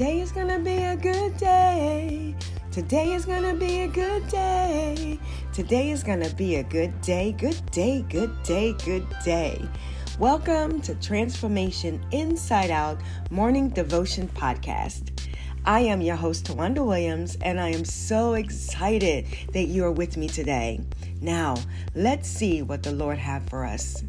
Today is gonna be a good day. Today is gonna be a good day. Today is gonna be a good day, good day, good day, good day. Welcome to Transformation Inside Out Morning Devotion Podcast. I am your host, Tawanda Williams, and I am so excited that you are with me today. Now, let's see what the Lord had for us.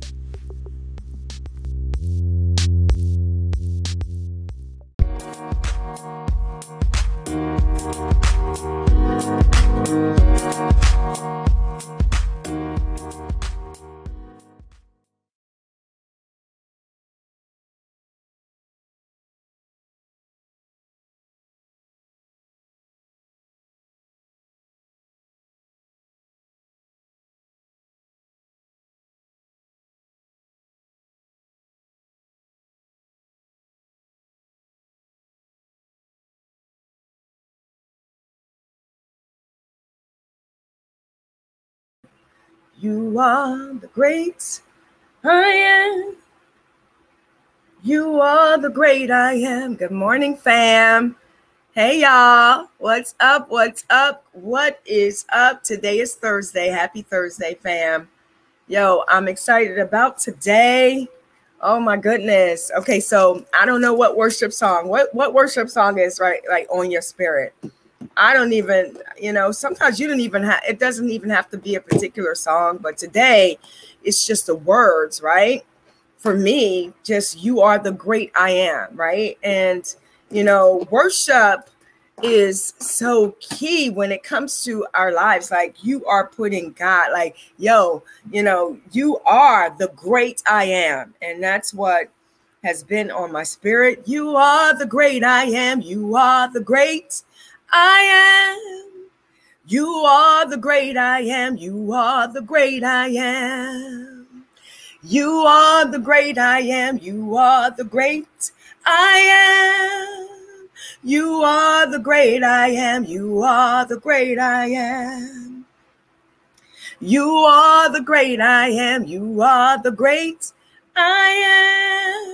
You are the great I am. You are the great I am. Good morning, fam. Hey, y'all. What's up? What's up? What is up? Today is Thursday. Happy Thursday, fam. Yo, I'm excited about today. Oh my goodness. Okay, so I don't know what worship song. What what worship song is right like on your spirit? I don't even, you know, sometimes you don't even have, it doesn't even have to be a particular song, but today it's just the words, right? For me, just you are the great I am, right? And, you know, worship is so key when it comes to our lives. Like you are putting God, like, yo, you know, you are the great I am. And that's what has been on my spirit. You are the great I am. You are the great I am. You are the great I am. You are the great I am. You are the great I am. You are the great I am. You are the great I am. You are the great I am. You are the great I am. You are the great I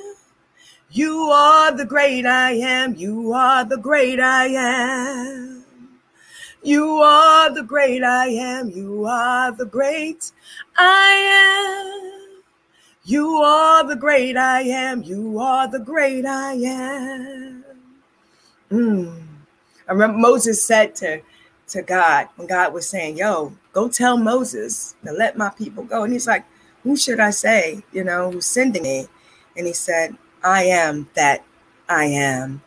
am. You are the great I am. You are the great I am. You are the great I am. You are the great I am. You are the great I am. You are the great I am. Mm. I remember Moses said to, to God when God was saying, Yo, go tell Moses to let my people go. And he's like, Who should I say, you know, who's sending me? And he said, I am that I am.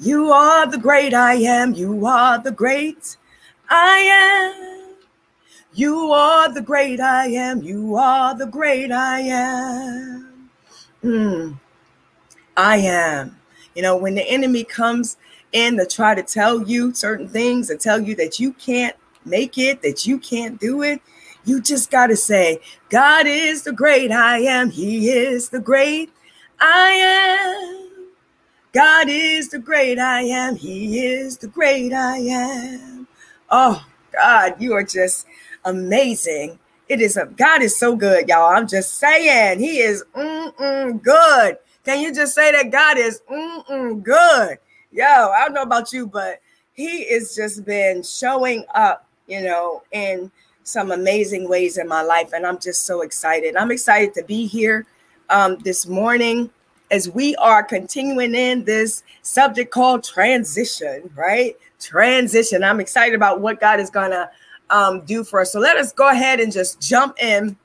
You are the great I am. You are the great I am. You are the great I am. You are the great I am. Mm, I am. You know, when the enemy comes in to try to tell you certain things and tell you that you can't make it, that you can't do it, you just got to say, God is the great I am. He is the great I am. God is the great I am. He is the great I am. Oh, God, you are just amazing. It is a God is so good, y'all. I'm just saying, He is mm-mm good. Can you just say that God is mm-mm good? Yo, I don't know about you, but He is just been showing up, you know, in some amazing ways in my life, and I'm just so excited. I'm excited to be here um, this morning as we are continuing in this subject called transition, right? Transition. I'm excited about what God is going to um, do for us. So let us go ahead and just jump in.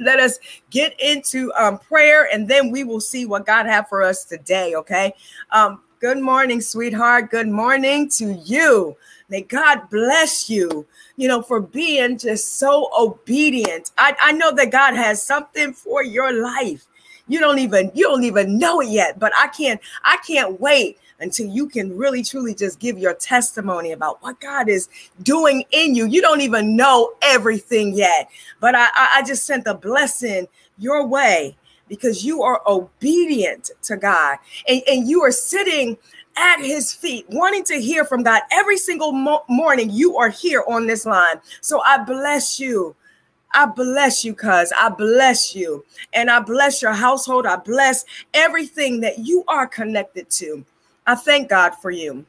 Let us get into um, prayer and then we will see what God had for us today, okay? Um, good morning, sweetheart. Good morning to you. May God bless you, you know, for being just so obedient. I, I know that God has something for your life. You don't even you don't even know it yet but i can't i can't wait until you can really truly just give your testimony about what god is doing in you. You don't even know everything yet but i i just sent a blessing your way because you are obedient to god. And, and you are sitting at his feet, wanting to hear from God every single mo- morning. You are here on this line. So I bless you. I bless you, cuz I bless you. And I bless your household. I bless everything that you are connected to. I thank God for you.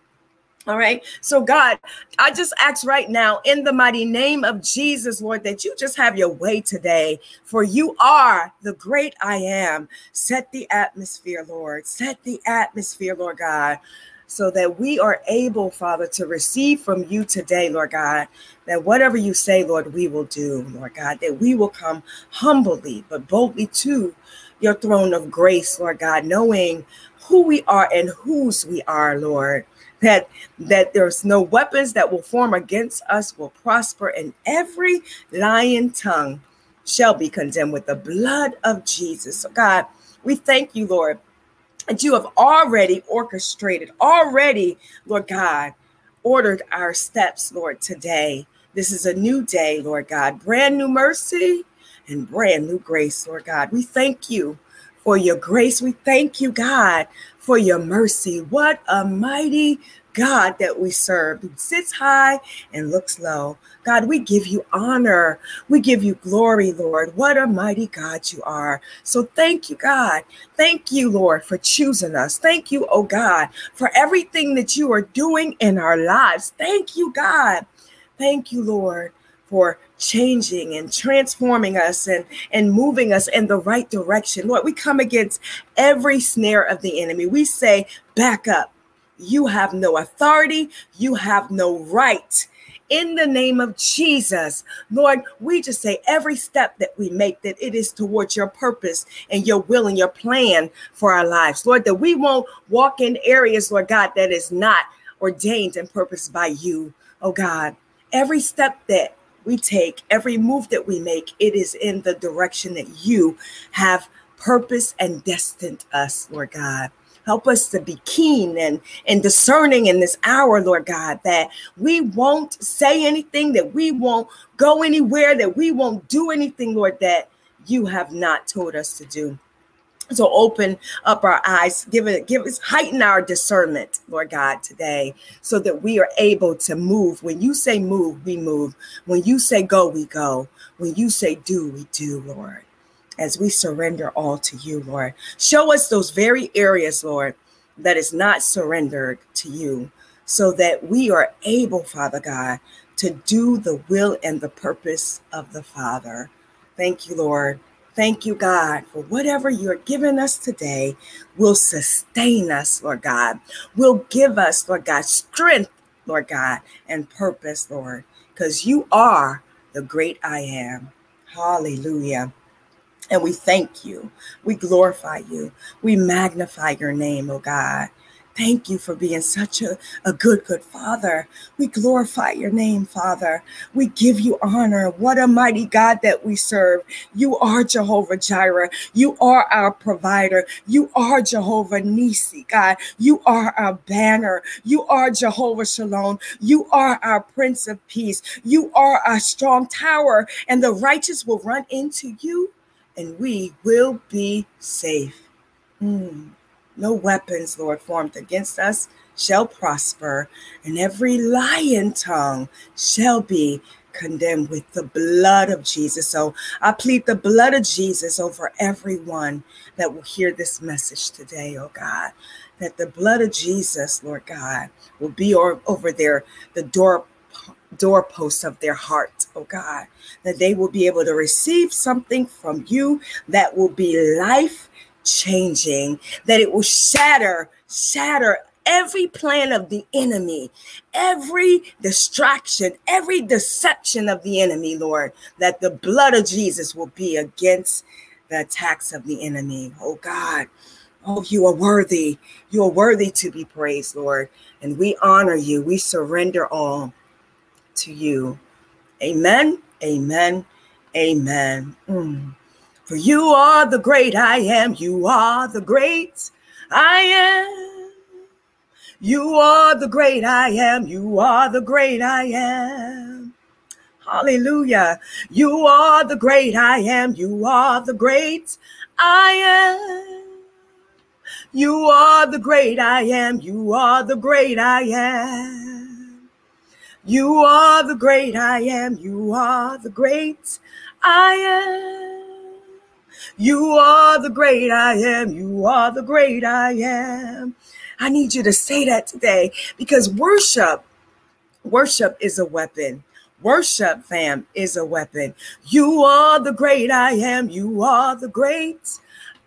All right. So, God, I just ask right now in the mighty name of Jesus, Lord, that you just have your way today, for you are the great I am. Set the atmosphere, Lord. Set the atmosphere, Lord God, so that we are able, Father, to receive from you today, Lord God, that whatever you say, Lord, we will do, Lord God, that we will come humbly but boldly to your throne of grace, Lord God, knowing who we are and whose we are, Lord that that there's no weapons that will form against us will prosper and every lying tongue shall be condemned with the blood of jesus. So god we thank you lord that you have already orchestrated already lord god ordered our steps lord today. This is a new day lord god. Brand new mercy and brand new grace lord god. We thank you for your grace. We thank you, God, for your mercy. What a mighty God that we serve, who sits high and looks low. God, we give you honor. We give you glory, Lord. What a mighty God you are. So thank you, God. Thank you, Lord, for choosing us. Thank you, oh God, for everything that you are doing in our lives. Thank you, God. Thank you, Lord, for changing and transforming us and, and moving us in the right direction. Lord, we come against every snare of the enemy. We say, back up. You have no authority. You have no right. In the name of Jesus, Lord, we just say every step that we make that it is towards your purpose and your will and your plan for our lives. Lord, that we won't walk in areas, Lord God, that is not ordained and purposed by you, oh God. Every step that we take, every move that we make, it is in the direction that you have purpose and destined us, Lord God. Help us to be keen and, and discerning in this hour, Lord God, that we won't say anything, that we won't go anywhere, that we won't do anything, Lord, that you have not told us to do. So open up our eyes, give it, give us, heighten our discernment, Lord God, today, so that we are able to move. When you say move, we move. When you say go, we go. When you say do, we do, Lord. As we surrender all to you, Lord. Show us those very areas, Lord, that is not surrendered to you, so that we are able, Father God, to do the will and the purpose of the Father. Thank you, Lord Thank you, God, for whatever you're giving us today will sustain us, Lord God, will give us, Lord God, strength, Lord God, and purpose, Lord, because you are the great I am. Hallelujah. And we thank you. We glorify you. We magnify your name, oh God. Thank you for being such a, a good, good Father. We glorify your name, Father. We give you honor. What a mighty God that we serve. You are Jehovah Jireh. You are our provider. You are Jehovah Nissi, God. You are our banner. You are Jehovah Shalom. You are our Prince of Peace. You are our strong tower, and the righteous will run into you, and we will be safe. Mm. No weapons, Lord, formed against us shall prosper, and every lying tongue shall be condemned with the blood of Jesus. So I plead the blood of Jesus over everyone that will hear this message today, oh God. That the blood of Jesus, Lord God, will be over their the door doorposts of their heart, oh God, that they will be able to receive something from you that will be life changing, that it will shatter, shatter every plan of the enemy, every distraction, every deception of the enemy, Lord, that the blood of Jesus will be against the attacks of the enemy. Oh God. Oh, you are worthy. You are worthy to be praised, Lord. And we honor you. We surrender all to you. Amen. Amen. Amen. Mm. For you are the great I am. You are the great I am. You are the great I am. You are the great I am. Hallelujah. You are the great I am. You are the great I am. You are the great I am. You are the great I am. You are the great I am. You are the great I am. You are the great I am. You are the great I am. I need you to say that today because worship, worship is a weapon. Worship, fam, is a weapon. You are the great I am. You are the great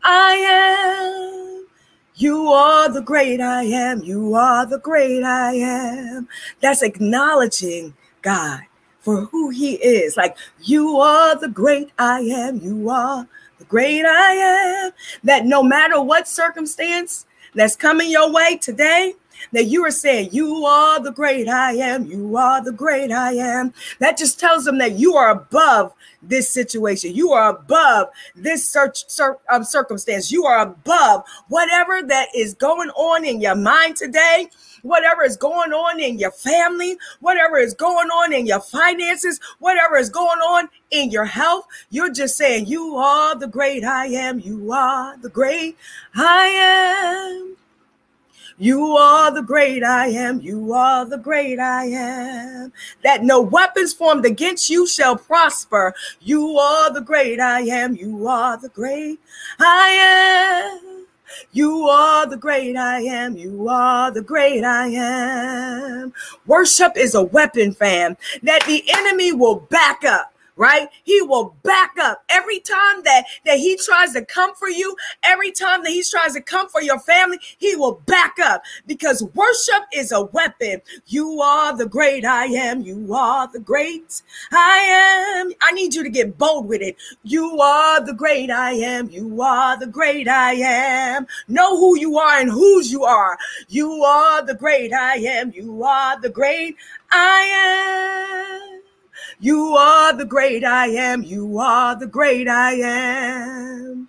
I am. You are the great I am. You are the great I am. That's acknowledging God for who he is. Like, you are the great I am. You are great I am. That no matter what circumstance that's coming your way today, that you are saying, You are the great I am. You are the great I am. That just tells them that you are above this situation. You are above this search, cir- um, circumstance. You are above whatever that is going on in your mind today whatever is going on in your family, whatever is going on in your finances, whatever is going on in your health, you're just saying, You are the great I am. You are the great I am. You are the great I am. You are the great I am. That no weapons formed against you shall prosper. You are the great I am. You are the great I am. You are the great I am. You are the great I am. Worship is a weapon, fam, that the enemy will back up right? He will back up every time that that he tries to come for you, every time that he tries to come for your family, he will back up because worship is a weapon. You are the great I am. You are the great I am. I need you to get bold with it. You are the great I am. You are the great I am. Know who you are and whose you are. You are the great I am. You are the great I am. You are the great I am. You are the great I am.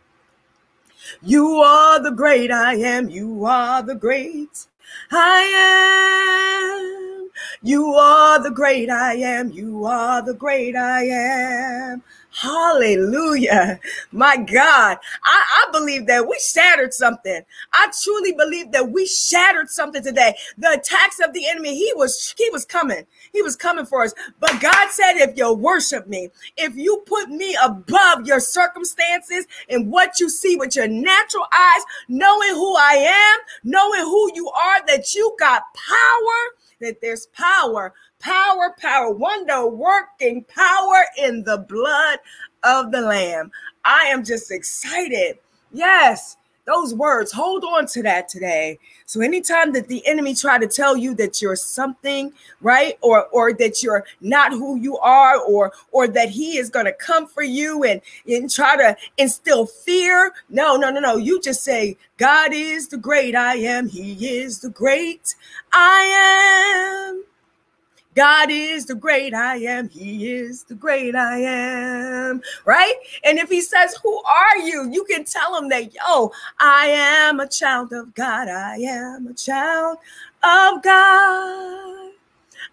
You are the great I am. You are the great I am. You are the great I am. You are the great I am. Hallelujah. My God. I, I believe that we shattered something. I truly believe that we shattered something today. The attacks of the enemy, he was he was coming. He was coming for us. But God said, if you worship me, if you put me above your circumstances and what you see with your natural eyes, knowing who I am, knowing who you are, that you got power, that there's power power, power, wonder working power in the blood of the Lamb. I am just excited. Yes, those words, hold on to that today. So anytime that the enemy try to tell you that you're something, right? Or or that you're not who you are, or or that he is gonna come for you and, and try to instill fear. No, no, no, no. You just say, God is the great I am, He is the great I am. God is the great I am. He is the great I am. Right? And if he says, Who are you? You can tell him that, yo, I am a child of God. I am a child of God.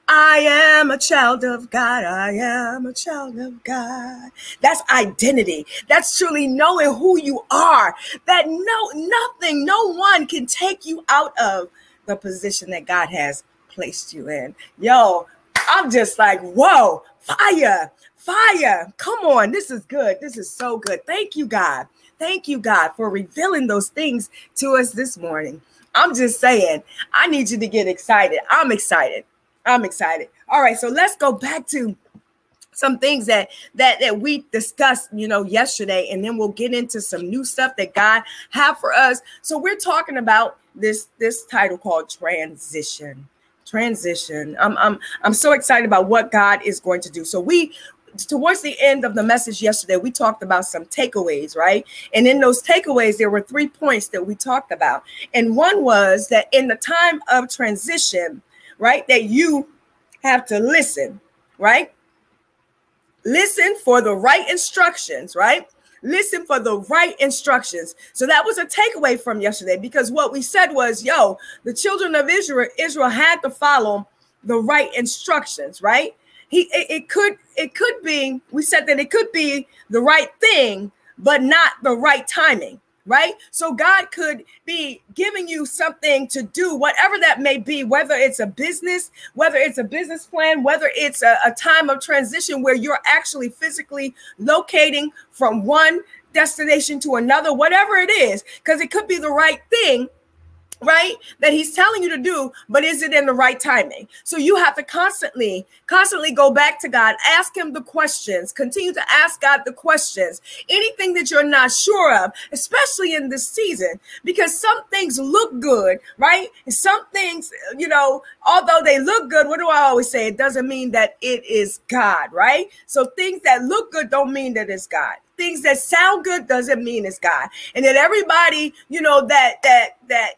I am a child of God. I am a child of God. That's identity. That's truly knowing who you are. That no nothing, no one can take you out of the position that God has placed you in. Yo, I'm just like, whoa, fire, fire. Come on. This is good. This is so good. Thank you, God. Thank you, God, for revealing those things to us this morning. I'm just saying, I need you to get excited. I'm excited. I'm excited. All right, so let's go back to some things that that that we discussed you know yesterday and then we'll get into some new stuff that god have for us so we're talking about this this title called transition transition i'm i'm i'm so excited about what god is going to do so we towards the end of the message yesterday, we talked about some takeaways, right? And in those takeaways, there were three points that we talked about. And one was that in the time of transition, right, that you have to listen, right? Listen for the right instructions, right? Listen for the right instructions. So that was a takeaway from yesterday because what we said was, yo, the children of Israel, Israel had to follow the right instructions, right? He it, it could it could be, we said that it could be the right thing, but not the right timing right? So God could be giving you something to do, whatever that may be, whether it's a business, whether it's a business plan, whether it's a, a time of transition where you're actually physically locating from one destination to another, whatever it is, because it could be the right thing right that he's telling you to do but is it in the right timing? So you have to constantly constantly go back to god ask him the questions continue to ask god the questions anything that you're not sure of especially in this season because some things look good right? Some things you know although they look good what do i always say? It doesn't mean that it is god right? So things that look good don't mean that it's god. Things that sound good doesn't mean it's God. And that everybody, you know, that that that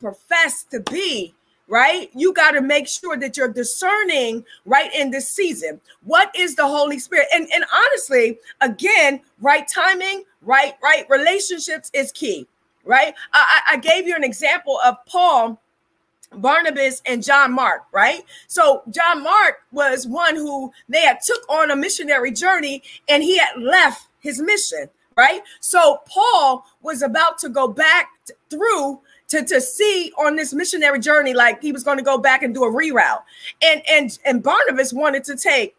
profess to be right? You got to make sure that you're discerning right in this season. What is the Holy Spirit? And, and honestly, again, right timing, right, right relationships is key, right? I, I gave you an example of Paul. Barnabas and John Mark, right? So John Mark was one who they had took on a missionary journey and he had left his mission, right? So Paul was about to go back through to, to see on this missionary journey, like he was going to go back and do a reroute. And and and Barnabas wanted to take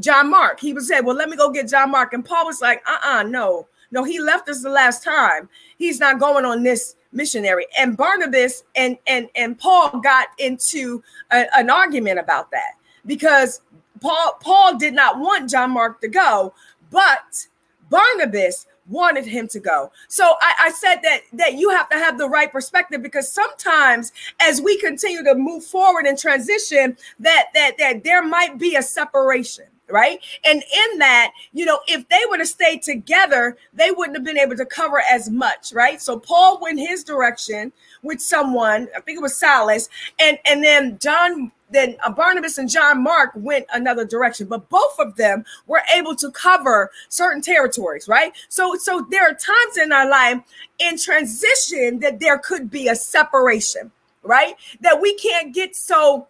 John Mark. He was saying, Well, let me go get John Mark. And Paul was like, uh-uh, no, no, he left us the last time. He's not going on this missionary. And Barnabas and and and Paul got into a, an argument about that because Paul Paul did not want John Mark to go, but Barnabas wanted him to go. So I, I, said that that you have to have the right perspective because sometimes as we continue to move forward and transition, that that that there might be a separation. Right. And in that, you know, if they would have stayed together, they wouldn't have been able to cover as much. Right. So Paul went his direction with someone, I think it was Silas, and, and then John then uh, Barnabas and John Mark went another direction, but both of them were able to cover certain territories, right? So, so there are times in our life in transition that there could be a separation, right? That we can't get so,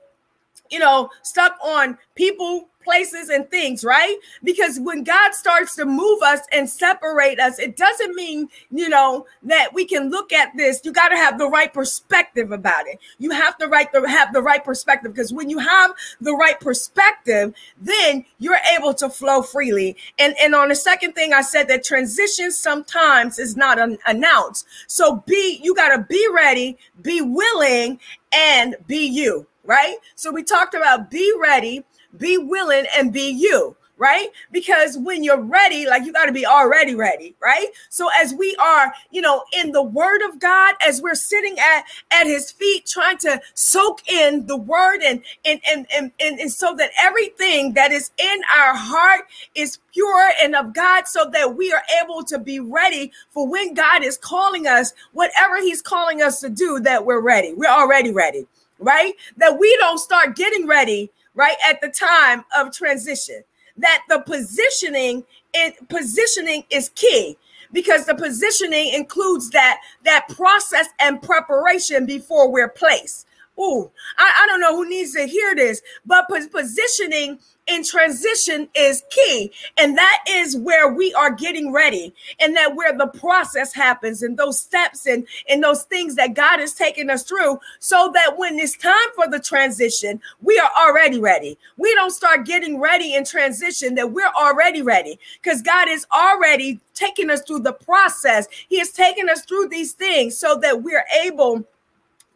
you know, stuck on people places and things, right? Because when God starts to move us and separate us, it doesn't mean, you know, that we can look at this. You got to have the right perspective about it. You have to right the, have the right perspective because when you have the right perspective, then you're able to flow freely. And and on the second thing I said that transition sometimes is not an, announced. So be you got to be ready, be willing and be you, right? So we talked about be ready, be willing and be you right? Because when you're ready, like you got to be already ready, right? So as we are, you know, in the word of God, as we're sitting at at his feet trying to soak in the word and and and and, and, and so that everything that is in our heart is pure and of God so that we are able to be ready for when God is calling us, whatever he's calling us to do that we're ready. We're already ready, right? That we don't start getting ready right at the time of transition that the positioning and positioning is key because the positioning includes that that process and preparation before we're placed Ooh, I, I don't know who needs to hear this, but positioning in transition is key. And that is where we are getting ready and that where the process happens and those steps and, and those things that God is taking us through so that when it's time for the transition, we are already ready. We don't start getting ready in transition that we're already ready because God is already taking us through the process. He is taking us through these things so that we're able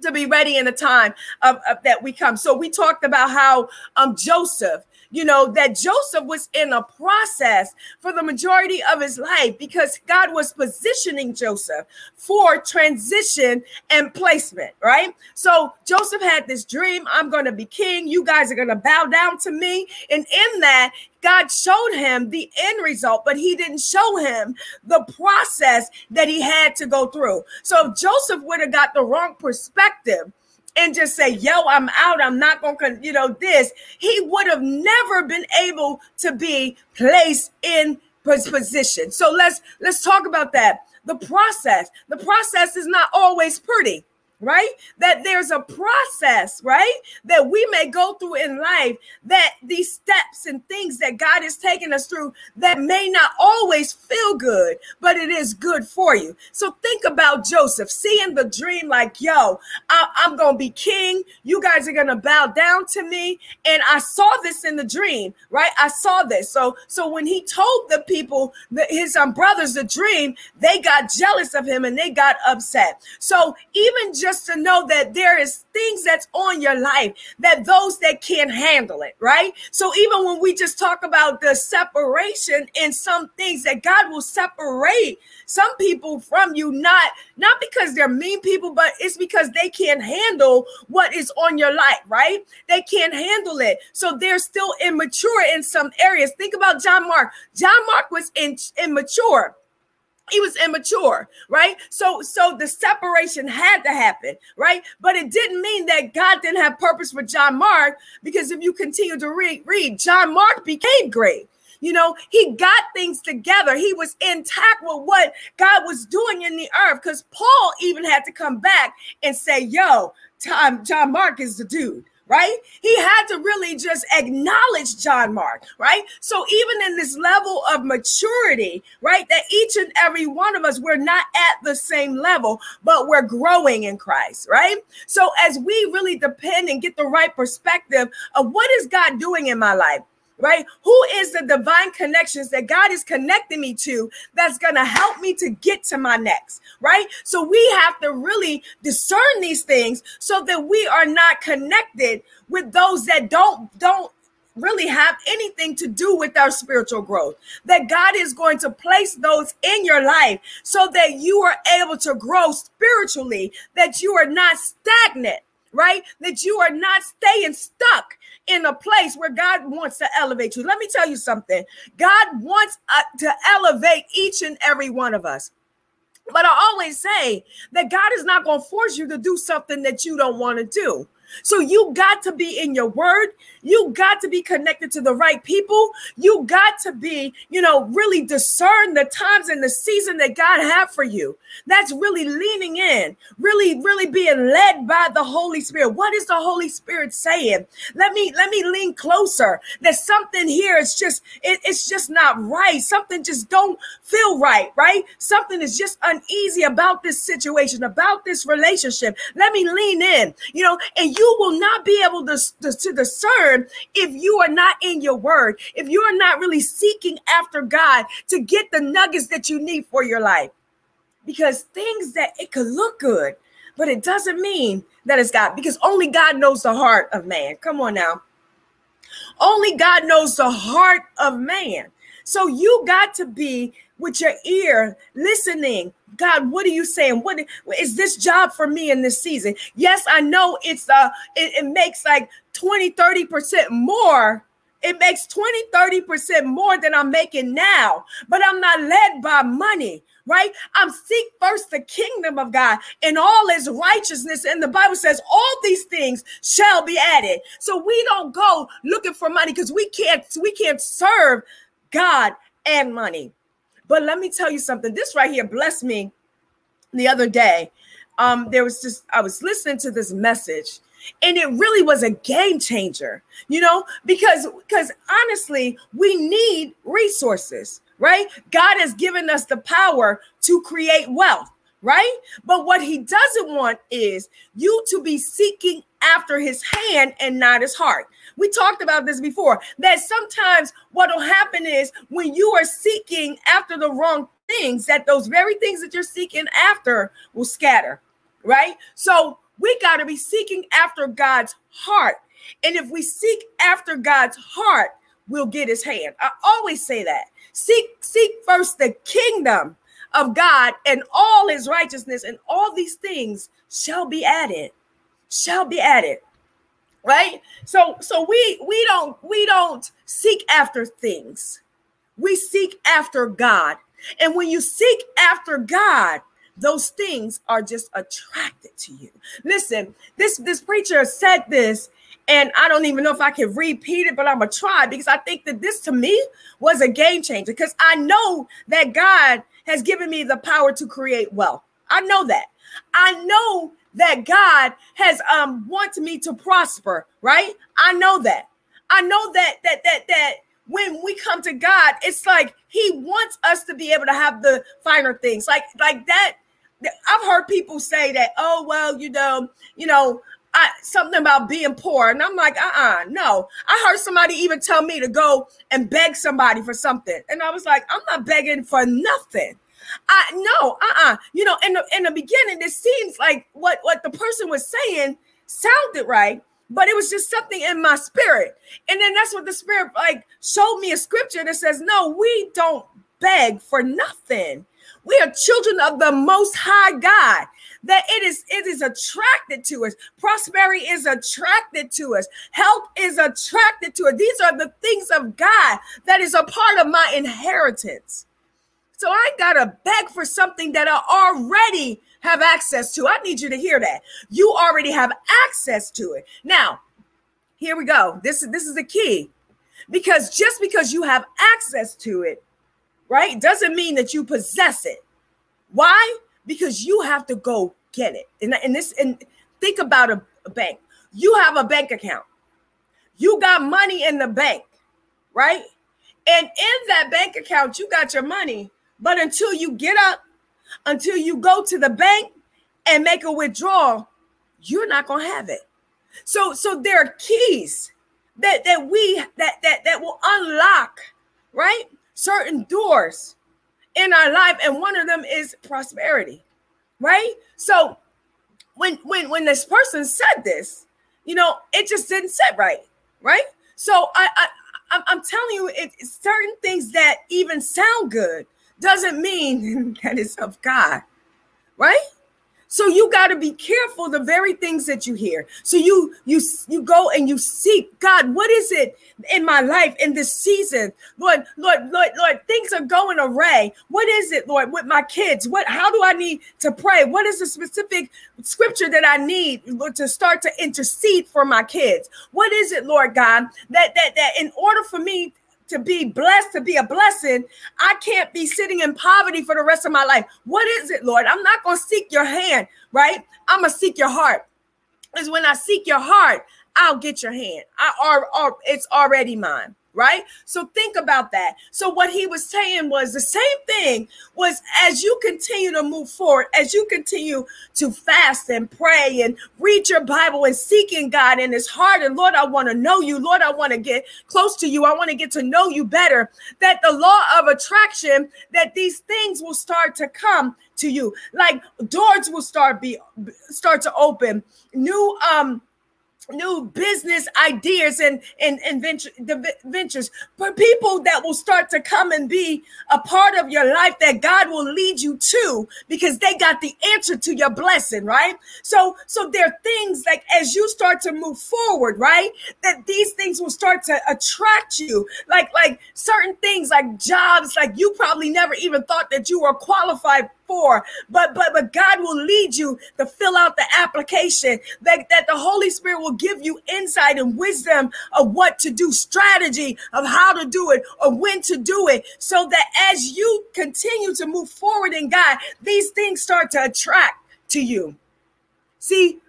to be ready in the time of, of, that we come. So we talked about how um Joseph you know, that Joseph was in a process for the majority of his life because God was positioning Joseph for transition and placement, right? So Joseph had this dream I'm going to be king. You guys are going to bow down to me. And in that, God showed him the end result, but he didn't show him the process that he had to go through. So if Joseph would have got the wrong perspective, and just say, yo, I'm out. I'm not going to, you know, this, he would have never been able to be placed in position. So let's let's talk about that. The process. The process is not always pretty right? That there's a process, right? That we may go through in life, that these steps and things that God is taking us through that may not always feel good, but it is good for you. So think about Joseph seeing the dream like, yo, I, am going to be king. You guys are going to bow down to me. And I saw this in the dream, right? I saw this. So, so when he told the people, that his um, brothers, the dream, they got jealous of him and they got upset. So even just just to know that there is things that's on your life that those that can't handle it, right? So even when we just talk about the separation in some things that God will separate some people from you, not not because they're mean people, but it's because they can't handle what is on your life, right? They can't handle it. So they're still immature in some areas. Think about John Mark. John Mark was in, immature he was immature right? So so the separation had to happen right? But it didn't mean that god didn't have purpose for john mark because if you continue to read read john mark became great. You know he got things together. He was intact with what god was doing in the earth because paul even had to come back and say yo time john mark is the dude right? He had to really just acknowledge John Mark, right? So even in this level of maturity, right, that each and every one of us, we're not at the same level, but we're growing in Christ, right? So as we really depend and get the right perspective of what is God doing in my life, right? Who is the divine connections that God is connecting me to that's going to help me to get to my next, right? So we have to really discern these things so that we are not connected with those that don't don't really have anything to do with our spiritual growth. That God is going to place those in your life so that you are able to grow spiritually, that you are not stagnant, right? That you are not staying stuck in a place where God wants to elevate you. Let me tell you something God wants uh, to elevate each and every one of us. But I always say that God is not going to force you to do something that you don't want to do. So you got to be in your word. You got to be connected to the right people. You got to be, you know, really discern the times and the season that God have for you. That's really leaning in, really, really being led by the Holy Spirit. What is the Holy Spirit saying? Let me let me lean closer. There's something here. It's just it, it's just not right. Something just don't feel right, right? Something is just uneasy about this situation, about this relationship. Let me lean in, you know, and you will not be able to, to, to discern if you are not in your word, if you are not really seeking after God to get the nuggets that you need for your life. Because things that it could look good, but it doesn't mean that it's God, because only God knows the heart of man. Come on now. Only God knows the heart of man. So you got to be with your ear listening. God, what are you saying? What is this job for me in this season? Yes, I know it's uh it, it makes like 20, 30% more. It makes 20, 30% more than I'm making now, but I'm not led by money right? I'm seek first the kingdom of God and all his righteousness. And the Bible says all these things shall be added. So we don't go looking for money because we can't we can't serve God and money. But let me tell you something. This right here blessed me the other day. Um, there was just I was listening to this message, and it really was a game changer, you know, because because honestly, we need resources, right? God has given us the power to create wealth right? But what he doesn't want is you to be seeking after his hand and not his heart. We talked about this before that sometimes what will happen is when you are seeking after the wrong things, that those very things that you're seeking after will scatter, right? So we got to be seeking after God's heart. And if we seek after God's heart, we'll get his hand. I always say that. Seek seek first the kingdom of God and all his righteousness and all these things shall be added. Shall be added right? So so we we don't we don't seek after things. We seek after god. And when you seek after god those things are just attracted to you. Listen this this preacher said this and i don't even know if i can repeat it but i'm gonna try because i think that this to me was a game changer because i know that god has given me the power to create wealth. I know that. I know that God has um wanted me to prosper, right? I know that. I know that that that that when we come to God, it's like He wants us to be able to have the finer things, like like that. I've heard people say that, oh well, you know, you know, I, something about being poor, and I'm like, uh, uh no. I heard somebody even tell me to go and beg somebody for something, and I was like, I'm not begging for nothing. I no, uh-uh. You know, in the in the beginning, it seems like what what the person was saying sounded right, but it was just something in my spirit. And then that's what the spirit like showed me a scripture that says, No, we don't beg for nothing. We are children of the most high God. That it is it is attracted to us. Prosperity is attracted to us. Health is attracted to us. These are the things of God that is a part of my inheritance. So I gotta beg for something that I already have access to. I need you to hear that. You already have access to it. Now, here we go. This is this is the key. Because just because you have access to it, right, doesn't mean that you possess it. Why? Because you have to go get it. And, and this and think about a, a bank. You have a bank account. You got money in the bank, right? And in that bank account, you got your money, but until you get up, until you go to the bank and make a withdrawal, you're not going to have it. So so there are keys that that we that that that will unlock, right? Certain doors in our life and one of them is prosperity. Right? So when when when this person said this, you know, it just didn't sit right, right? So I, I I'm telling you, it's certain things that even sound good doesn't mean that it's of God, right? So you got to be careful the very things that you hear. So you you you go and you seek God. What is it in my life in this season, Lord, Lord, Lord, Lord? Things are going array. What is it, Lord, with my kids? What? How do I need to pray? What is the specific scripture that I need Lord, to start to intercede for my kids? What is it, Lord God, that that that in order for me to be blessed, to be a blessing, I can't be sitting in poverty for the rest of my life. What is it, Lord? I'm not going to seek your hand, right? I'm going to seek your heart. Because when I seek your heart, I'll get your hand. I are, it's already mine right? So think about that. So what he was saying was the same thing was as you continue to move forward, as you continue to fast and pray and read your Bible and seeking God in his heart and Lord, I want to know you. Lord, I want to get close to you. I want to get to know you better. That the law of attraction that these things will start to come to you. Like doors will start be start to open. New um new business ideas and and, and venture, the ventures. For people that will start to come and be a part of your life that God will lead you to because they got the answer to your blessing right? So so there are things like as you start to move forward right that these things will start to attract you. Like like certain things like jobs like you probably never even thought that you were qualified But but but God will lead you to fill out the application. That, that the Holy Spirit will give you insight and wisdom of what to do, strategy of how to do it or when to do it. So that as you continue to move forward in God, these things start to attract to you. See,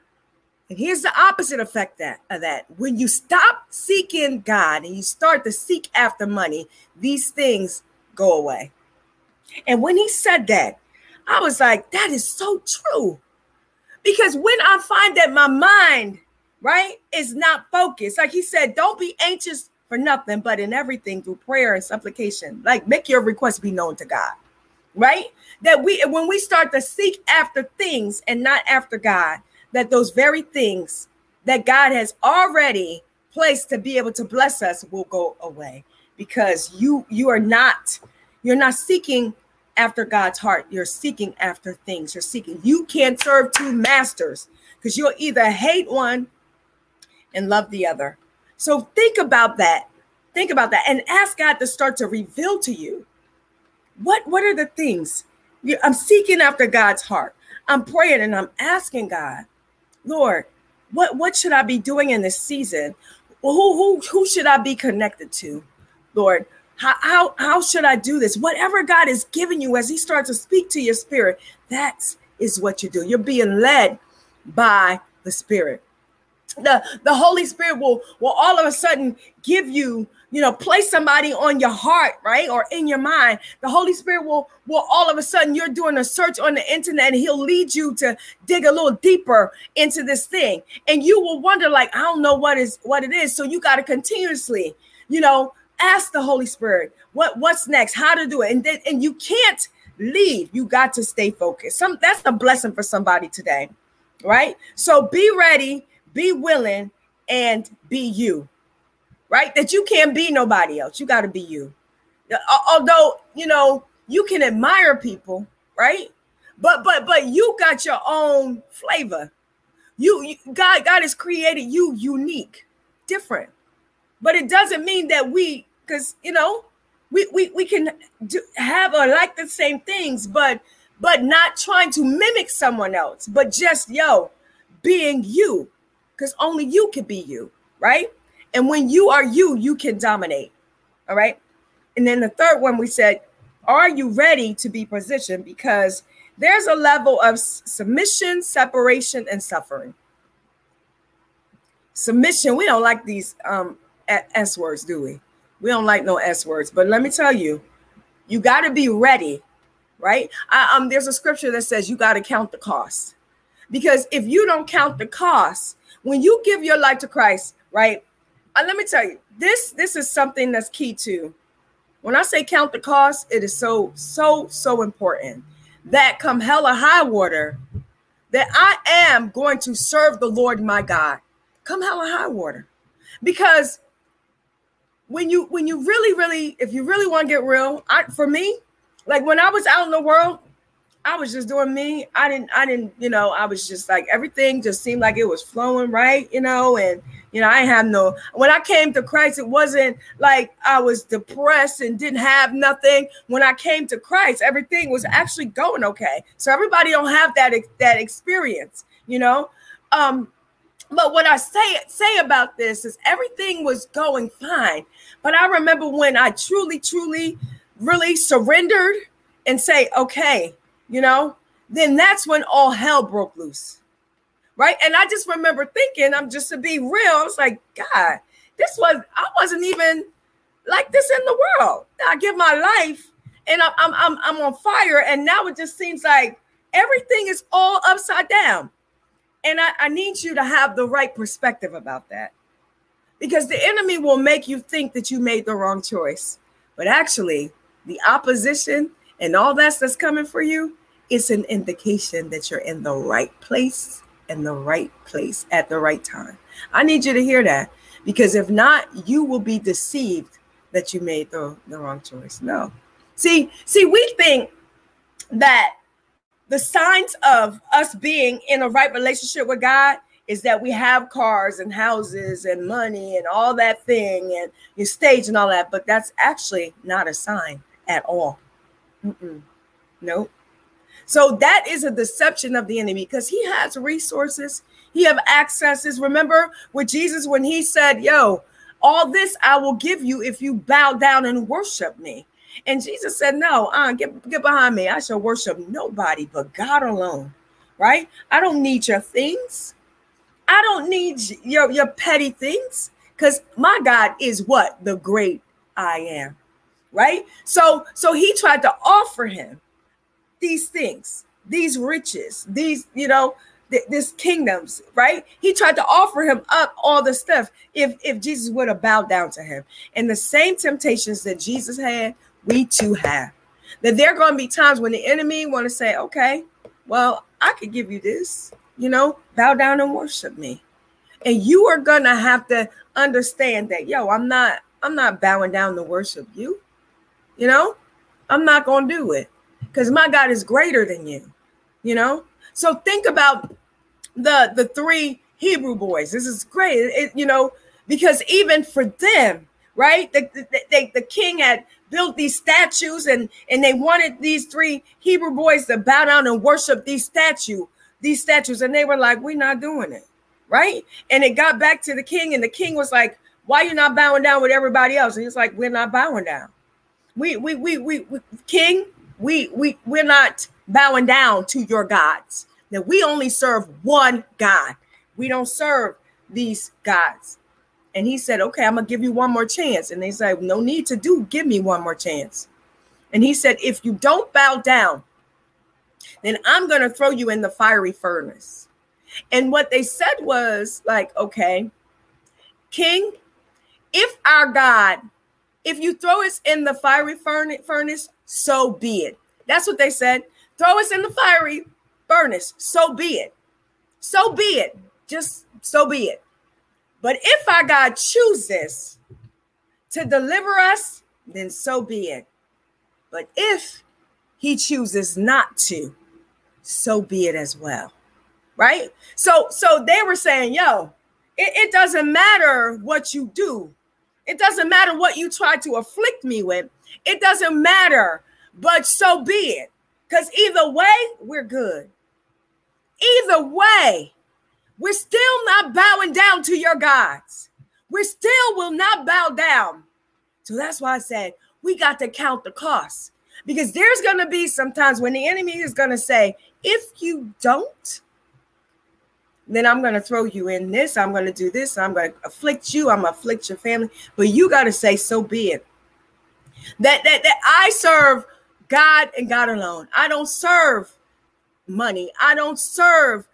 and here's the opposite effect that, of that. When you stop seeking God and you start to seek after money, these things go away. And when he said that, I was like, that is so true. Because when I find that my mind, right, is not focused, like he said, don't be anxious for nothing, but in everything through prayer and supplication, like make your request be known to God, right? That we, when we start to seek after things and not after God, that those very things that God has already placed to be able to bless us will go away because you you are not you're not seeking after God's heart. You're seeking after things. You're seeking. You can't serve two masters because you'll either hate one and love the other. So think about that. Think about that and ask God to start to reveal to you what what are the things I'm seeking after God's heart. I'm praying and I'm asking God, Lord, what what should I be doing in this season? Who who who should I be connected to? Lord, how, how, how should I do this? Whatever God is giving you as He starts to speak to your spirit, that is what you do. You're being led by the Spirit. The, the Holy Spirit will, will all of a sudden give you, you know, place somebody on your heart, right? Or in your mind. The Holy Spirit will, will all of a sudden you're doing a search on the internet and he'll lead you to dig a little deeper into this thing. And you will wonder, like, I don't know what is what it is. So you got to continuously, you know, ask the Holy Spirit what what's next, how to do it, and then and you can't leave. You got to stay focused. Some that's a blessing for somebody today, right? So be ready, be willing, and be you, right? That you can't be nobody else. You got to be you. Although you know you can admire people, right? But but but you got your own flavor. You, you God God has created you unique, different. But it doesn't mean that we, because you know, we we, we can do, have or like the same things, but but not trying to mimic someone else, but just yo, being you, because only you can be you, right? And when you are you, you can dominate. All right. And then the third one we said, are you ready to be positioned? Because there's a level of submission, separation, and suffering. Submission, we don't like these um, S words, do we? We don't like no S words. But let me tell you, you got to be ready, right? I, um, there's a scripture that says you got to count the cost. Because if you don't count the cost, when you give your life to Christ, right? Uh, let me tell you, this this is something that's key to. When I say count the cost, it is so so so important that come hella high water, that I am going to serve the Lord my God. Come hella high water, because when you when you really really if you really want to get real i for me like when i was out in the world i was just doing me. I didn't i didn't you know i was just like everything just seemed like it was flowing right you know and you know i have no when i came to christ it wasn't like i was depressed and didn't have nothing. When i came to christ everything was actually going okay. So everybody don't have that that experience you know? Um but what I say say about this is everything was going fine. But I remember when I truly, truly, really surrendered and say, okay, you know, then that's when all hell broke loose. Right. And I just remember thinking, I'm just to be real, I was like, God, this was I wasn't even like this in the world. I give my life and I'm I'm I'm, I'm on fire, and now it just seems like everything is all upside down. And I, I need you to have the right perspective about that because the enemy will make you think that you made the wrong choice. But actually, the opposition and all that's that's coming for you is an indication that you're in the right place in the right place at the right time. I need you to hear that because if not, you will be deceived that you made the, the wrong choice. No. See, see, we think that the signs of us being in a right relationship with God is that we have cars and houses and money and all that thing and your stage and all that, but that's actually not a sign at all. Mm-mm. Nope. So that is a deception of the enemy because he has resources, he have accesses. Remember with Jesus when he said, "Yo, all this I will give you if you bow down and worship me." And Jesus said, No, uh, get, get behind me. I shall worship nobody but God alone. Right? I don't need your things. I don't need your, your petty things because my God is what? The great I am. Right? So so he tried to offer him these things, these riches, these, you know, th- this kingdoms, right? He tried to offer him up all the stuff if if Jesus would have bowed down to him. And the same temptations that Jesus had, we too have. That there are going to be times when the enemy want to say, okay, well, I could give you this, you know, bow down and worship me. And you are going to have to understand that, yo, I'm not, I'm not bowing down to worship you. You know, I'm not going to do it because my God is greater than you, you know? So think about the, the three Hebrew boys. This is great. It, you know, because even for them, right? The, the, the, king had built these statues and, and they wanted these three Hebrew boys to bow down and worship these statue, these statues. And they were like, we're not doing it. Right. And it got back to the king, and the king was like, Why are you not bowing down with everybody else? And he's like, We're not bowing down. We we we we, we king, we we we're not bowing down to your gods. That we only serve one God. We don't serve these gods. And he said, Okay, I'm gonna give you one more chance. And they said, No need to do, give me one more chance. And he said, If you don't bow down, then I'm gonna throw you in the fiery furnace. And what they said was like, okay, King, if our God, if you throw us in the fiery furnace, so be it. That's what they said. Throw us in the fiery furnace. So be it. So be it. Just so be it. But if our God chooses to deliver us, then so be it. But if he chooses not to, so be it as well. Right? So so they were saying, yo, it, it doesn't matter what you do. It doesn't matter what you try to afflict me with. It doesn't matter, but so be it. Because either way, we're good. Either way, we're still not bowing down to your gods. We still will not bow down. So that's why I said we got to count the cost because there's going to be sometimes when the enemy is going to say, if you don't, then I'm going to throw you in this. I'm going to do this. I'm going to afflict you. I'm going to afflict your family. But you got to say, so be it. That, that, that I serve God and God alone. I don't serve money. I don't serve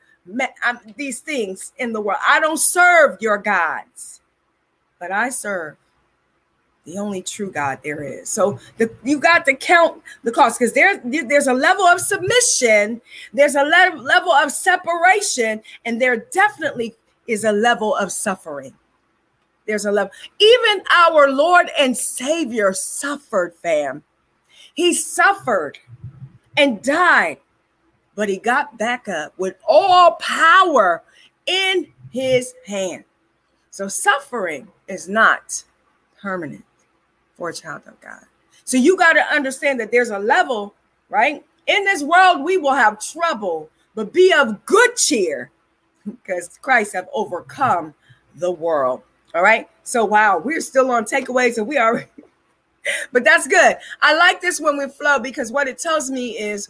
these things in the world. I don't serve your gods, but I serve the only true God there is. So the, you got to count the cost because there, there's a level of submission, there's a le- level of separation, and there definitely is a level of suffering. There's a level. Even our Lord and Savior suffered, fam. He suffered and died, but he got back up with all power in his hand. So suffering is not permanent for a child of God. So you got to understand that there's a level, right? In this world, we will have trouble, but be of good cheer because Christ have overcome the world. All right. So wow, we're still on takeaways and we are, but that's good. I like this when we flow because what it tells me is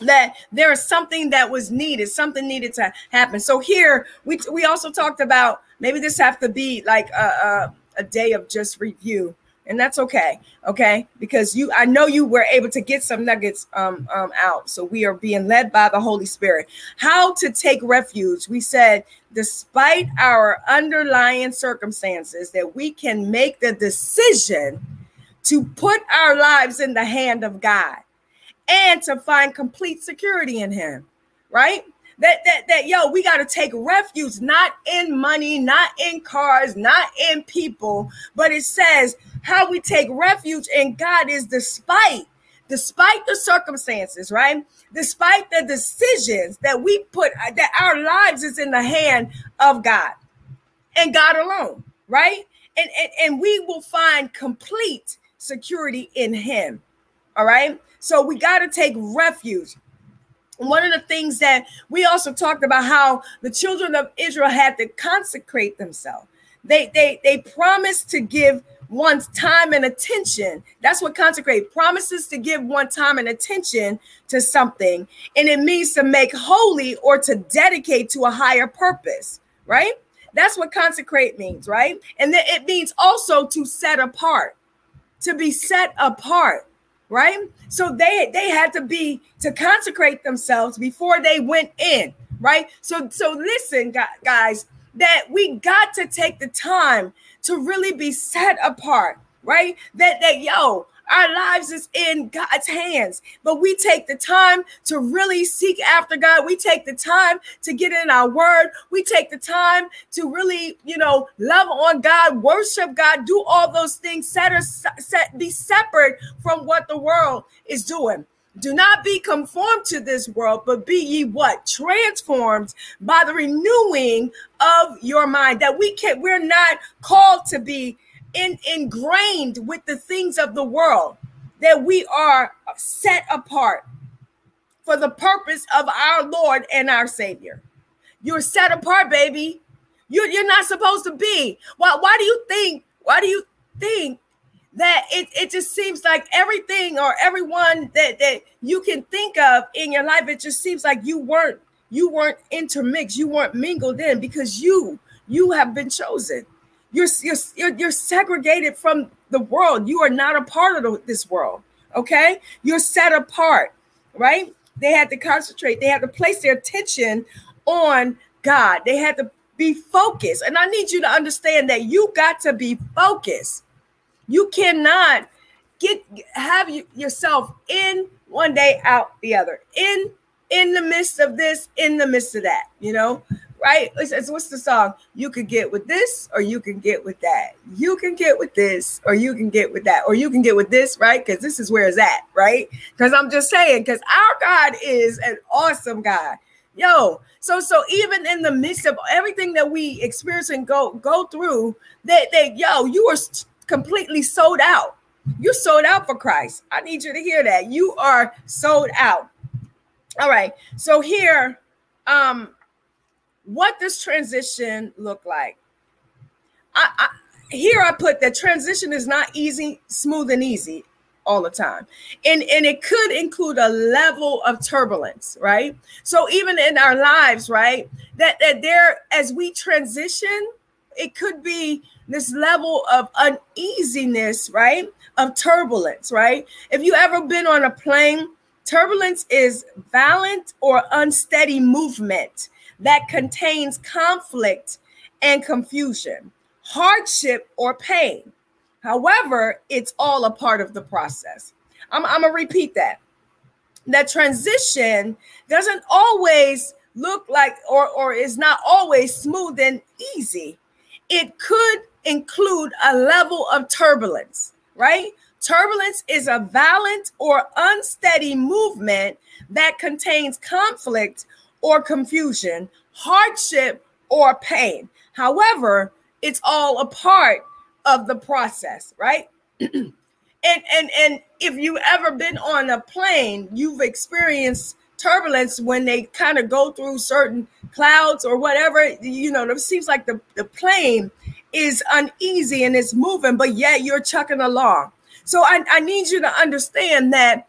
that there is something that was needed, something needed to happen. So here we we also talked about maybe this have to be like a, a, a day of just review and that's okay okay? Because you i know you were able to get some nuggets um, um out. So we are being led by the holy spirit. How to take refuge. We said despite our underlying circumstances that we can make the decision to put our lives in the hand of god and to find complete security in him right that that that yo, we got to take refuge not in money, not in cars, not in people, but it says how we take refuge in God is despite despite the circumstances, right? Despite the decisions that we put uh, that our lives is in the hand of God and God alone, right? And, and, and we will find complete security in him. All right. So we got to take refuge one of the things that we also talked about how the children of Israel had to consecrate themselves. They they they promised to give one's time and attention. That's what consecrate promises to give one time and attention to something, and it means to make holy or to dedicate to a higher purpose, right? That's what consecrate means, right? And then it means also to set apart, to be set apart right? So they they had to be to consecrate themselves before they went in, right? So so listen, guys, that we got to take the time to really be set apart, right? That that yo, our lives is in God's hands, but we take the time to really seek after God. We take the time to get in our word. We take the time to really, you know, love on God, worship God, do all those things, set, us, set be separate from what the world is doing. Do not be conformed to this world, but be ye what? Transformed by the renewing of your mind. That we can, we're not called to be in, ingrained with the things of the world, that we are set apart for the purpose of our Lord and our Savior. You're set apart, baby. You're, you're not supposed to be. Why, why do you think? Why do you think that it, it just seems like everything or everyone that, that you can think of in your life, it just seems like you weren't you weren't intermixed, you weren't mingled in because you you have been chosen. You're, you're, you're segregated from the world. You are not a part of this world. Okay. You're set apart, right? They had to concentrate, they had to place their attention on God. They had to be focused. And I need you to understand that you got to be focused. You cannot get have yourself in one day out the other. In in the midst of this, in the midst of that, you know, right? It's, it's, what's the song? You could get with this or you can get with that. You can get with this or you can get with that or you can get with this, right? Because this is where it's at, right? Because I'm just saying, because our God is an awesome God. Yo, so so even in the midst of everything that we experience and go go through, that they, yo, you are completely sold out. You're sold out for Christ. I need you to hear that. You are sold out. All right. So here, um, what does transition look like? I, I here I put that transition is not easy, smooth, and easy all the time. And, and it could include a level of turbulence, right? So even in our lives, right, that, that there as we transition, it could be this level of uneasiness, right? Of turbulence, right? If you ever been on a plane, turbulence is violent or unsteady movement that contains conflict and confusion, hardship or pain. However, it's all a part of the process. I'm, I'm going to repeat that. That transition doesn't always look like or, or is not always smooth and easy. It could include a level of turbulence, right? Turbulence is a violent or unsteady movement that contains conflict or confusion, hardship or pain. However, it's all a part of the process, right? and and and if you ever been on a plane, you've experienced turbulence when they kind of go through certain clouds or whatever. You know, it seems like the, the plane is uneasy and it's moving, but yet you're chucking along. So I, I need you to understand that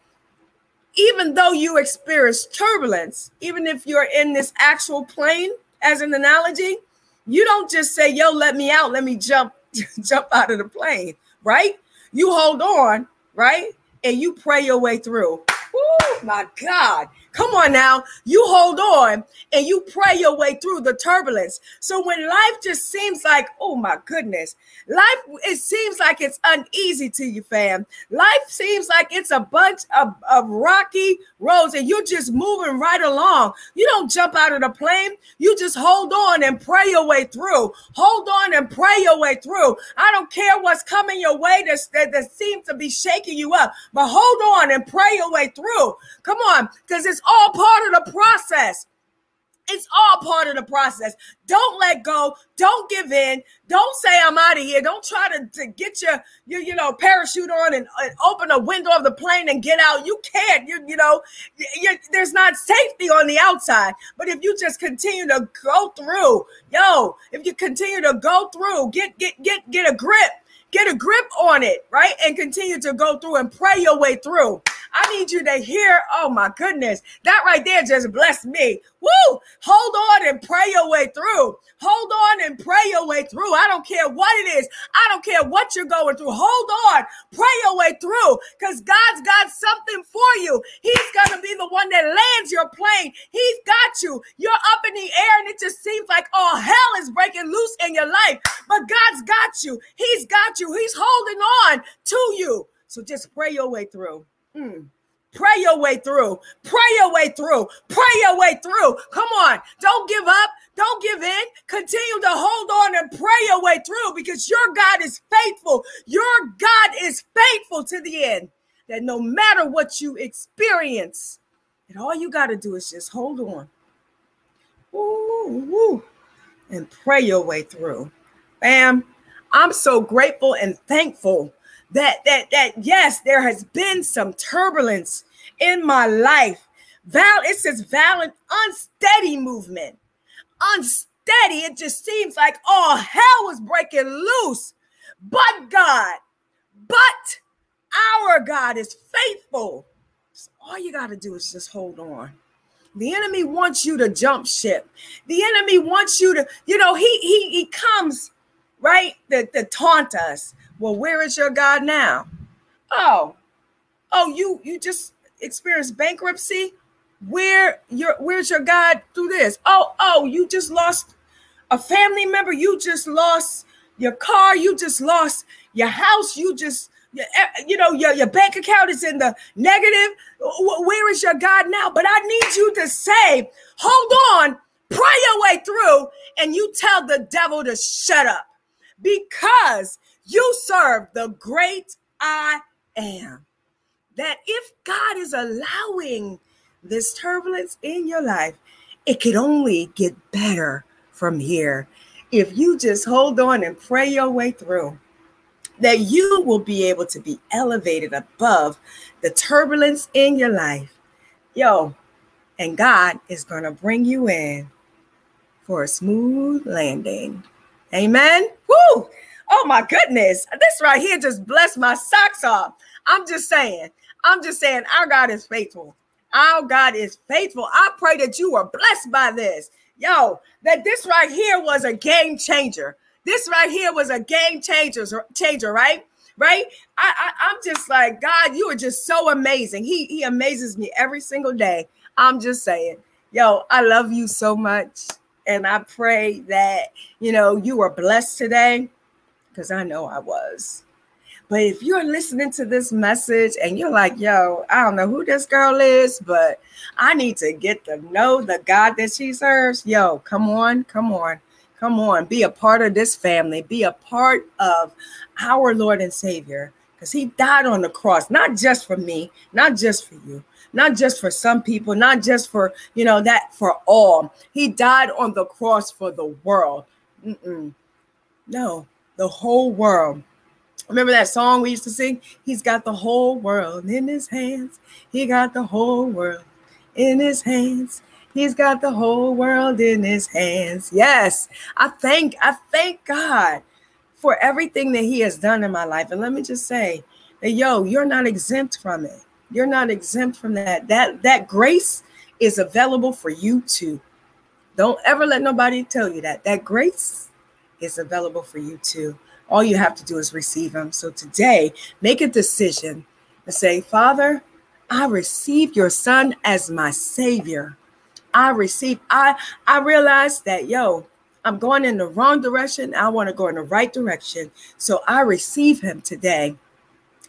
even though you experience turbulence, even if you're in this actual plane, as an analogy, you don't just say, yo, let me out, let me jump, jump out of the plane, right? You hold on, right? And you pray your way through. Oh my God. Come on now. You hold on and you pray your way through the turbulence. So when life just seems like, oh my goodness, life, it seems like it's uneasy to you, fam. Life seems like it's a bunch of, of rocky roads and you're just moving right along. You don't jump out of the plane. You just hold on and pray your way through. Hold on and pray your way through. I don't care what's coming your way that, that, that seems to be shaking you up, but hold on and pray your way through. Come on, because it's all part of the process. It's all part of the process. Don't let go. Don't give in. Don't say I'm out of here. Don't try to, to get your, your you know parachute on and, and open a window of the plane and get out. You can't. You you know there's not safety on the outside. But if you just continue to go through, yo, if you continue to go through, get get get get a grip get a grip on it, right? And continue to go through and pray your way through. I need you to hear, oh my goodness, that right there just blessed me. Woo! Hold on and pray your way through. Hold on and pray your way through. I don't care what it is. I don't care what you're going through. Hold on, pray your way through because God's got something for you. He's going to be the one that lands your plane. He's got you. You're up in the air and it just seems like all hell is breaking loose in your life. But God's got you. He's got you. He's holding on to you. So just pray your way through. Mm. Pray your way through. Pray your way through. Pray your way through. Come on. Don't give up. Don't give in. Continue to hold on and pray your way through because your God is faithful. Your God is faithful to the end. That no matter what you experience, that all you got to do is just hold on. Ooh, ooh, and pray your way through. Bam. I'm so grateful and thankful that that that yes, there has been some turbulence in my life. Val, it says violent, unsteady movement. Unsteady. It just seems like all hell was breaking loose. But God, but our God is faithful. So all you got to do is just hold on. The enemy wants you to jump ship. The enemy wants you to, you know, he he he comes right That, to taunt us well, where is your God now? Oh, oh, you you just experienced bankruptcy. Where your where's your God through this? Oh, oh, you just lost a family member. You just lost your car. You just lost your house. You just Eh, you know, your, your bank account is in the negative. Where is your God now? But I need you to say, hold on, pray your way through, and you tell the devil to shut up because you serve the great I am. That if God is allowing this turbulence in your life, it could only get better from here. If you just hold on and pray your way through, that you will be able to be elevated above the turbulence in your life. Yo, and God is going to bring you in for a smooth landing. Amen. Woo! Oh my goodness. This right here just blessed my socks off. I'm just saying. I'm just saying our God is faithful. Our God is faithful. I pray that you were blessed by this. Yo, that this right here was a game changer. This right here was a game changer, changer, right? Right? I, I I'm just like, God, you are just so amazing. He he amazes me every single day. I'm just saying, yo, I love you so much. And I pray that you know you are blessed today because I know I was. But if you're listening to this message and you're like, yo, I don't know who this girl is, but I need to get to know the God that she serves, yo, come on, come on. Come on, be a part of this family, be a part of our Lord and Savior, because He died on the cross, not just for me, not just for you, not just for some people, not just for, you know, that for all. He died on the cross for the world. Mm-mm. No, the whole world. Remember that song we used to sing? He's got the whole world in his hands. He got the whole world in his hands. He's got the whole world in his hands. Yes, I thank I thank God for everything that he has done in my life. And let me just say that yo, you're not exempt from it. You're not exempt from that. That that grace is available for you too. Don't ever let nobody tell you that. That grace is available for you too. All you have to do is receive them. So today, make a decision and say, Father, I receive your son as my savior. I receive. I I realize that yo, I'm going in the wrong direction. I want to go in the right direction. So I receive him today.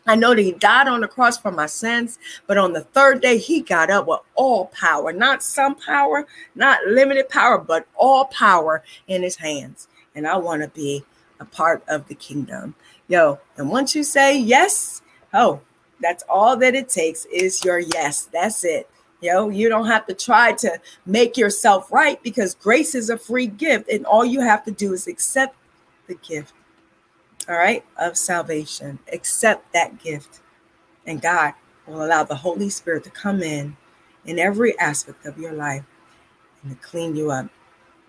I know that he died on the cross for my sins, but on the third day, he got up with all power, not some power, not limited power, but all power in his hands. And I want to be a part of the kingdom. Yo, and once you say yes, oh, that's all that it takes is your yes. That's it. Yo, you don't have to try to make yourself right because grace is a free gift, and all you have to do is accept the gift, all right, of salvation. Accept that gift, and God will allow the Holy Spirit to come in in every aspect of your life and to clean you up.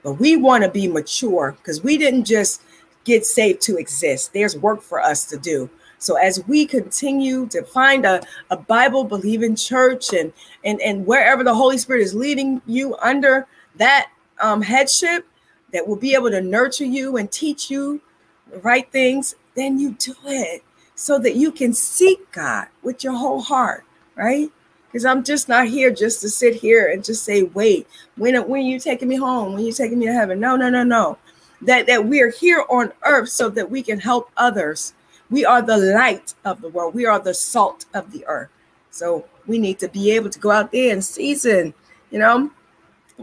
But we want to be mature because we didn't just get saved to exist. There's work for us to do. So as we continue to find a, a Bible believing church and, and, and wherever the Holy Spirit is leading you under that um, headship that will be able to nurture you and teach you right things, then you do it so that you can seek God with your whole heart, right? Because I'm just not here just to sit here and just say, wait, when when are you taking me home? When are you taking me to heaven? No, no, no, no. That that we're here on earth so that we can help others we are the light of the world. We are the salt of the earth. So we need to be able to go out there and season, you know,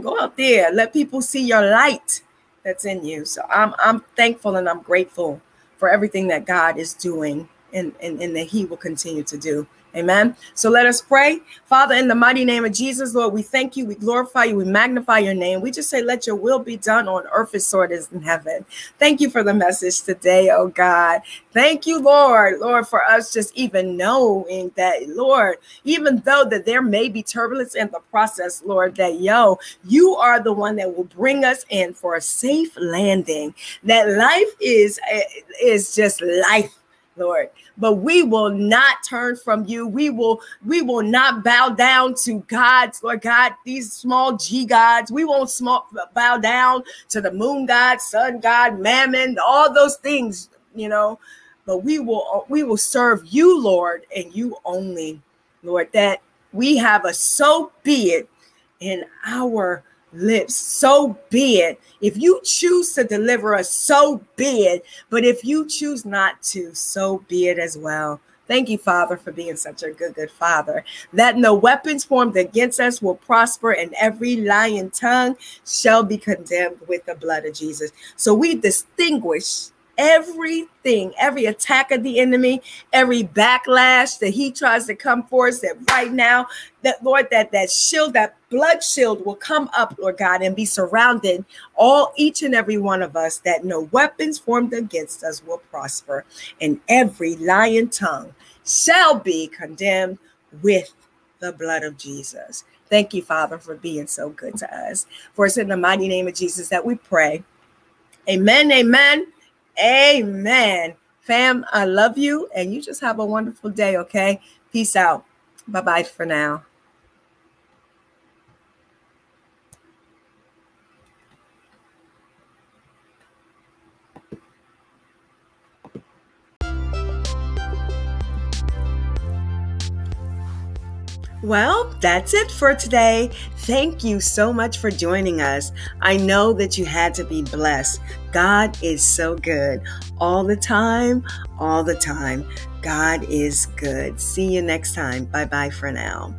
go out there, let people see your light that's in you. So I'm I'm thankful and I'm grateful for everything that God is doing and, and, and that He will continue to do. Amen. So let us pray. Father, in the mighty name of Jesus, Lord, we thank you, we glorify you, we magnify your name. We just say, let your will be done on earth as it is in heaven. Thank you for the message today, oh God. Thank you, Lord, Lord, for us just even knowing that, Lord, even though that there may be turbulence in the process, Lord, that yo, you are the one that will bring us in for a safe landing. That life is eh, is just life Lord. But we will not turn from you. We will we will not bow down to gods, Lord God, these small G gods. We won't small, bow down to the moon god, sun god, mammon, all those things, you know. But we will we will serve you, Lord, and you only, Lord, that we have a so be it in our lips. So be it. If you choose to deliver us, so be it. But if you choose not to, so be it as well. Thank you, Father, for being such a good, good Father. That no weapons formed against us will prosper, and every lying tongue shall be condemned with the blood of Jesus. So we distinguish everything, every attack of the enemy, every backlash that he tries to come for us, that right now, that Lord, that that shield, that blood shield will come up, Lord God, and be surrounded all each and every one of us, that no weapons formed against us will prosper, and every lying tongue shall be condemned with the blood of Jesus. Thank you, Father, for being so good to us. For it's in the mighty name of Jesus that we pray. Amen. Amen. Amen. Fam, I love you and you just have a wonderful day, okay? Peace out. Bye bye for now. Well, that's it for today. Thank you so much for joining us. I know that you had to be blessed. God is so good all the time, all the time. God is good. See you next time. Bye bye for now.